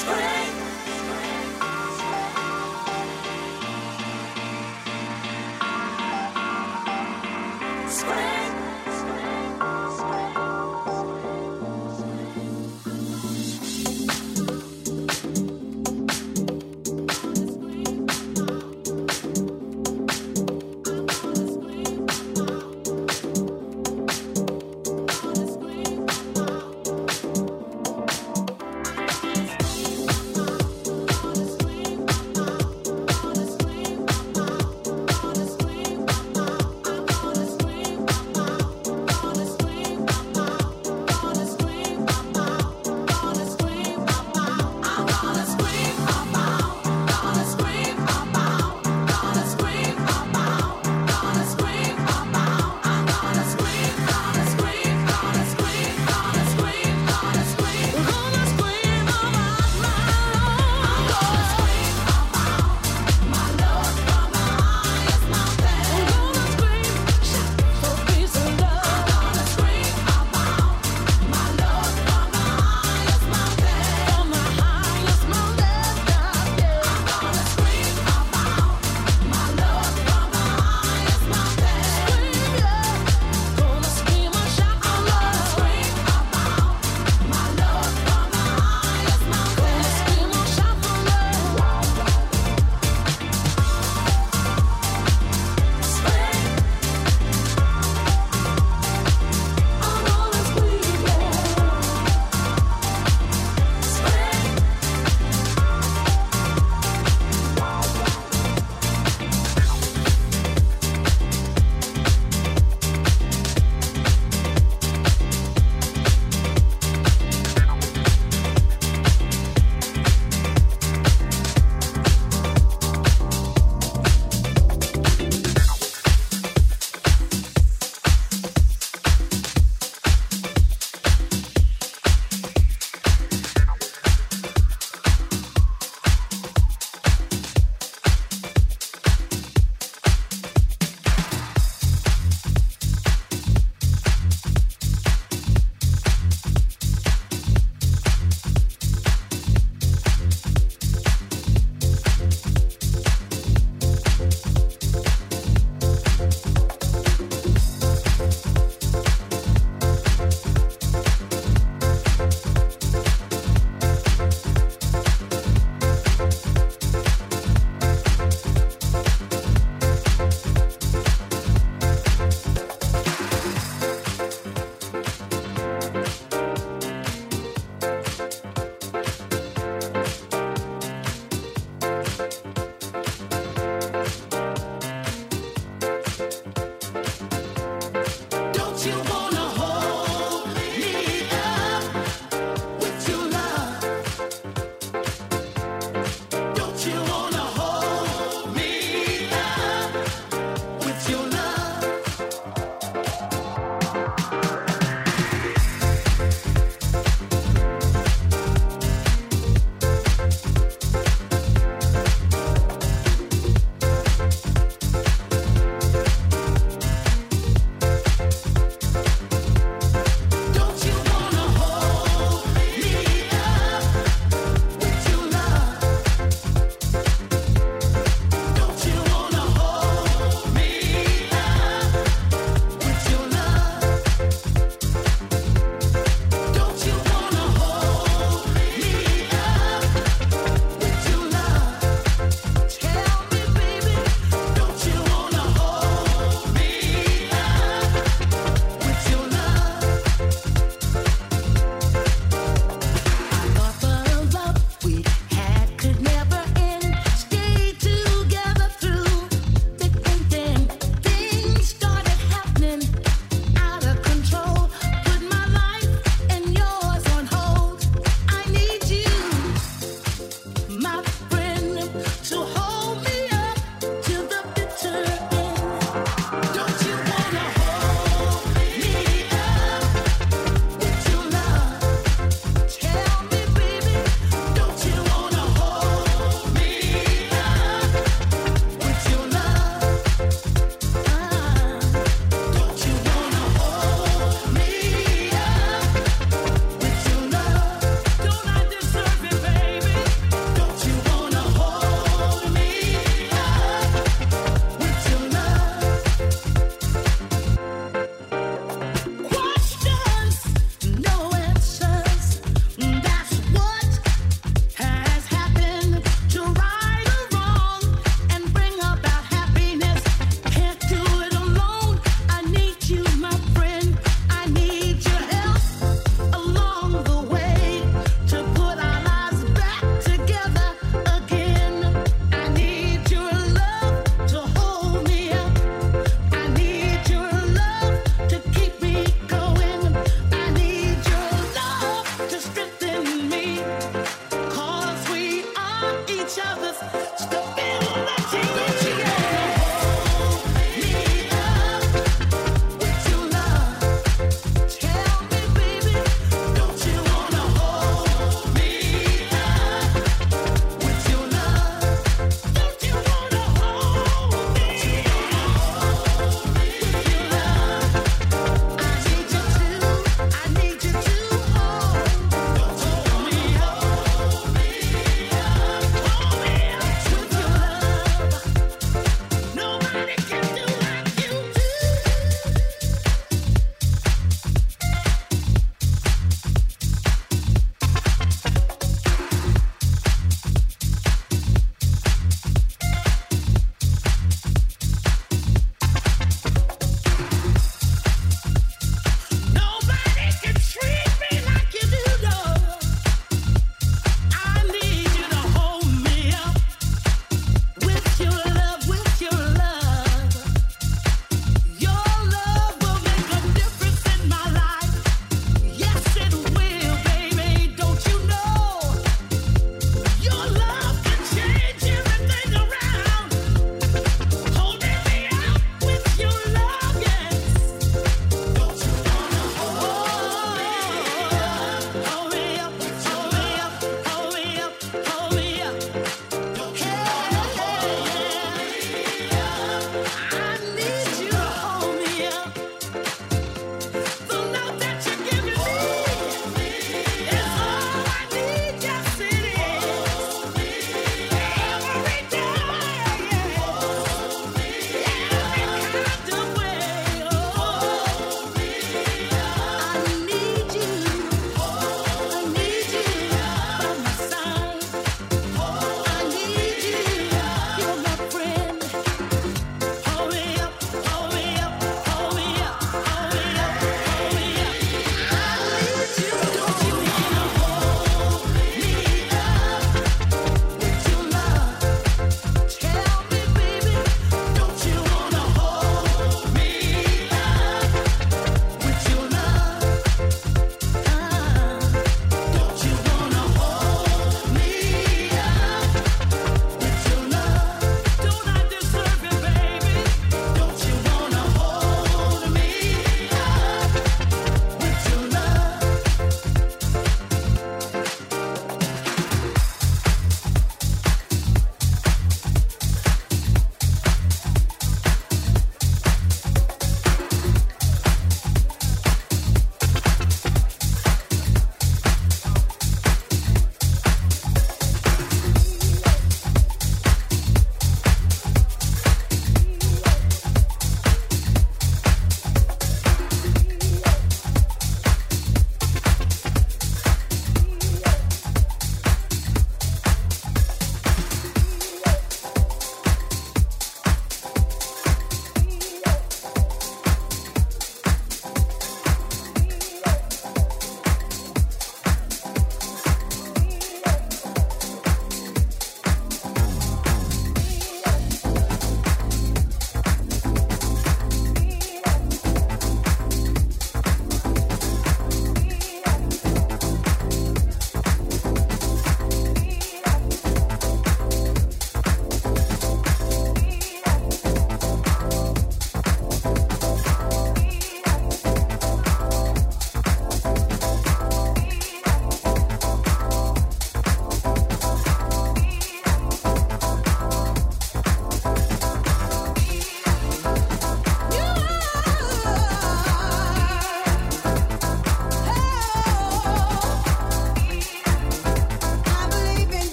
scream.